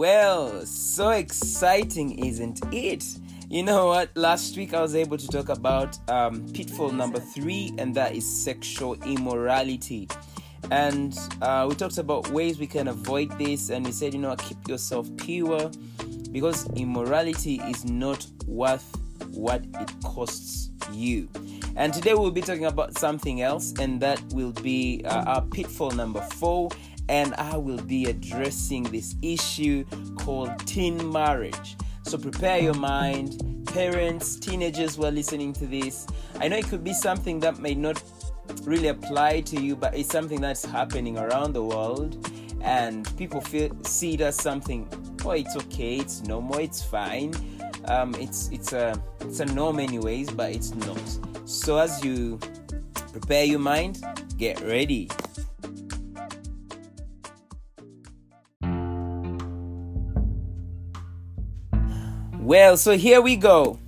Well, so exciting, isn't it? You know what? Last week I was able to talk about um, pitfall number three, and that is sexual immorality. And uh, we talked about ways we can avoid this, and we said, you know, keep yourself pure because immorality is not worth what it costs you. And today we'll be talking about something else, and that will be uh, our pitfall number four. And I will be addressing this issue called teen marriage. So prepare your mind, parents, teenagers who are listening to this. I know it could be something that may not really apply to you, but it's something that's happening around the world, and people feel see it as something. Oh, it's okay, it's normal, it's fine. Um, it's it's a it's a norm anyways, but it's not. So as you prepare your mind, get ready. Well, so here we go.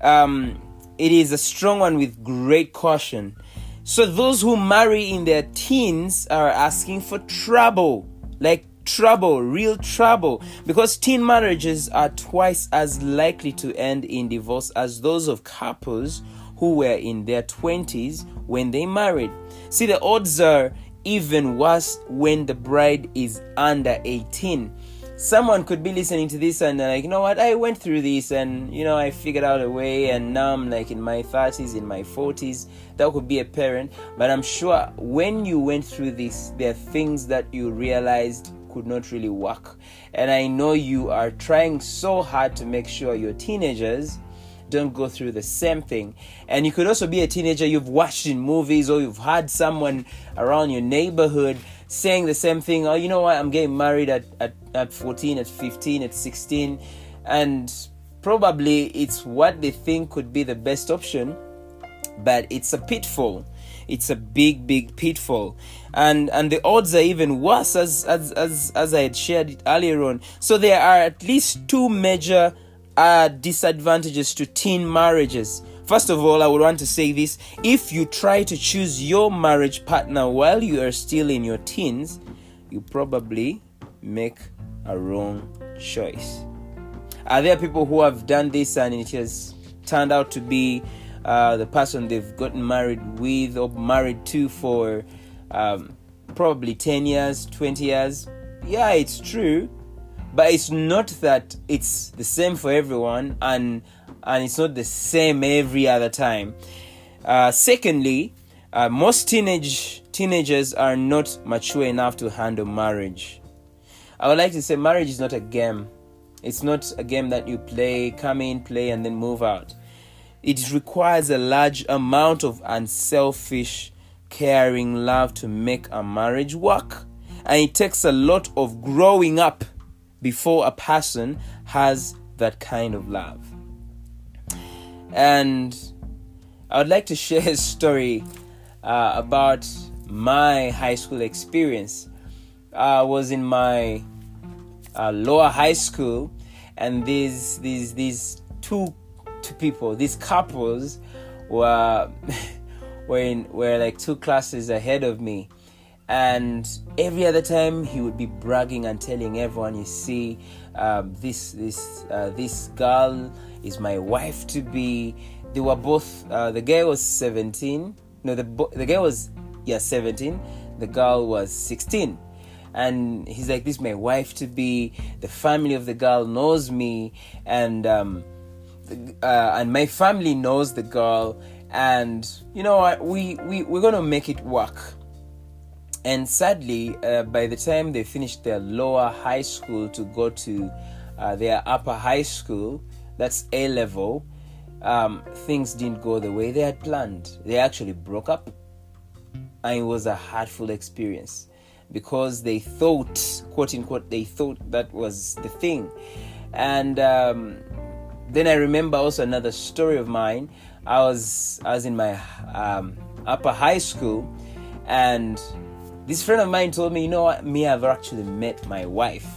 Um, it is a strong one with great caution. So those who marry in their teens are asking for trouble, like trouble, real trouble, because teen marriages are twice as likely to end in divorce as those of couples who were in their 20s when they married. See, the odds are even worse when the bride is under 18 someone could be listening to this and they're like, you know what, I went through this and you know I figured out a way and now I'm like in my 30s, in my 40s. That could be a parent, but I'm sure when you went through this, there are things that you realized could not really work. And I know you are trying so hard to make sure your teenagers don't go through the same thing. And you could also be a teenager you've watched in movies or you've had someone around your neighborhood saying the same thing. Oh, you know what? I'm getting married at, at, at 14, at 15, at 16. And probably it's what they think could be the best option, but it's a pitfall. It's a big, big pitfall. And and the odds are even worse as as as, as I had shared it earlier on. So there are at least two major uh, disadvantages to teen marriages. First of all, I would want to say this if you try to choose your marriage partner while you are still in your teens, you probably make a wrong choice. Are there people who have done this and it has turned out to be uh, the person they've gotten married with or married to for um, probably 10 years, 20 years? Yeah, it's true, but it's not that it's the same for everyone and and it's not the same every other time. Uh, secondly, uh, most teenage teenagers are not mature enough to handle marriage. I would like to say marriage is not a game. It's not a game that you play, come in, play, and then move out. It requires a large amount of unselfish, caring love to make a marriage work. And it takes a lot of growing up before a person has that kind of love. And I would like to share a story uh, about my high school experience. I was in my uh, lower high school, and these these these two two people, these couples, were were in were like two classes ahead of me, and every other time he would be bragging and telling everyone, you see, um, this this uh, this girl is my wife to be. They were both. Uh, the guy was 17. No, the the guy was yeah 17. The girl was 16. And he's like, "This is my wife to be." The family of the girl knows me, and um, uh, and my family knows the girl, and you know? We we we're gonna make it work. And sadly, uh, by the time they finished their lower high school to go to uh, their upper high school, that's A level, um, things didn't go the way they had planned. They actually broke up, and it was a hurtful experience because they thought, quote unquote, they thought that was the thing. And um, then I remember also another story of mine. I was I was in my um, upper high school, and this friend of mine told me, you know what, me, I've actually met my wife,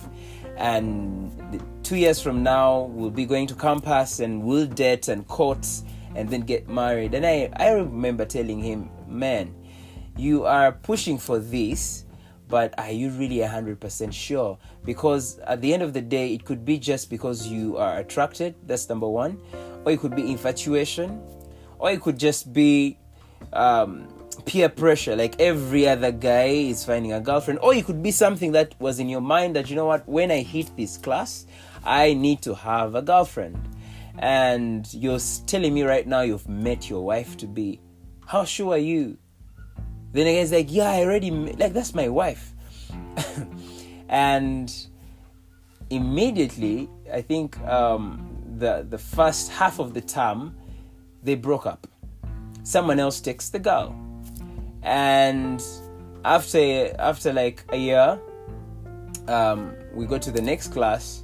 and two years from now we'll be going to campus and we'll date and court and then get married and i i remember telling him man you are pushing for this but are you really 100% sure? Because at the end of the day, it could be just because you are attracted, that's number one, or it could be infatuation, or it could just be um, peer pressure, like every other guy is finding a girlfriend, or it could be something that was in your mind that, you know what, when I hit this class, I need to have a girlfriend. And you're telling me right now you've met your wife to be. How sure are you? Then again, it's like, yeah, I already, met. like, that's my wife. and immediately, I think um, the, the first half of the term, they broke up. Someone else takes the girl. And after, after like a year, um, we go to the next class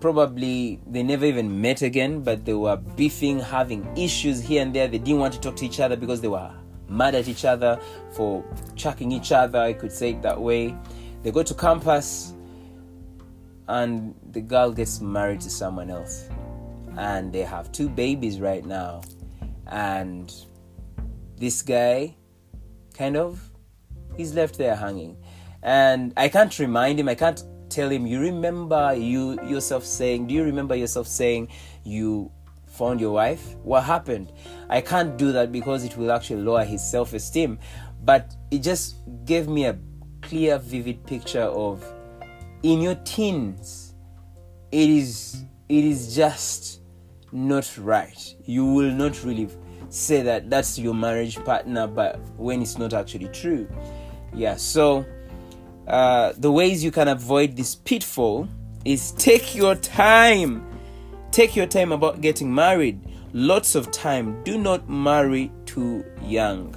probably they never even met again, but they were beefing, having issues here and there. They didn't want to talk to each other because they were mad at each other for chucking each other, I could say it that way. They go to campus and the girl gets married to someone else. And they have two babies right now. And this guy, kind of, he's left there hanging. And I can't remind him, I can't tell him, You remember you yourself saying, Do you remember yourself saying you found your wife? What happened? I can't do that because it will actually lower his self esteem. But it just gave me a clear, vivid picture of in your teens, it is it is just not right. You will not really say that that's your marriage partner, but when it's not actually true. Yeah, so uh, the ways you can avoid this pitfall is take your time Take your time about getting married. Lots of time. Do not marry too young.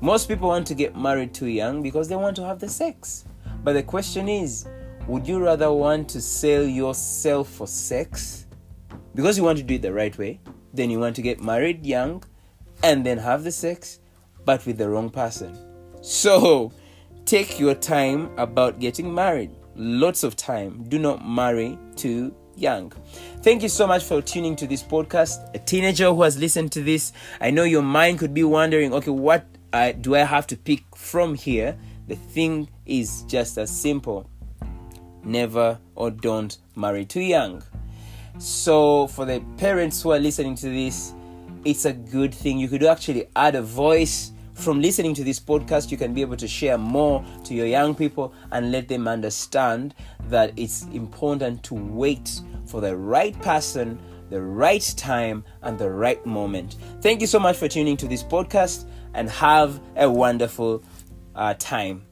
Most people want to get married too young because they want to have the sex. But the question is would you rather want to sell yourself for sex because you want to do it the right way? Then you want to get married young and then have the sex, but with the wrong person. So take your time about getting married. Lots of time. Do not marry too young. Thank you so much for tuning to this podcast. A teenager who has listened to this, I know your mind could be wondering, okay, what uh, do I have to pick from here? The thing is just as simple never or don't marry too young. So, for the parents who are listening to this, it's a good thing. You could actually add a voice from listening to this podcast, you can be able to share more to your young people and let them understand that it's important to wait for the right person, the right time, and the right moment. Thank you so much for tuning to this podcast and have a wonderful uh, time.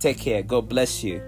Take care. God bless you.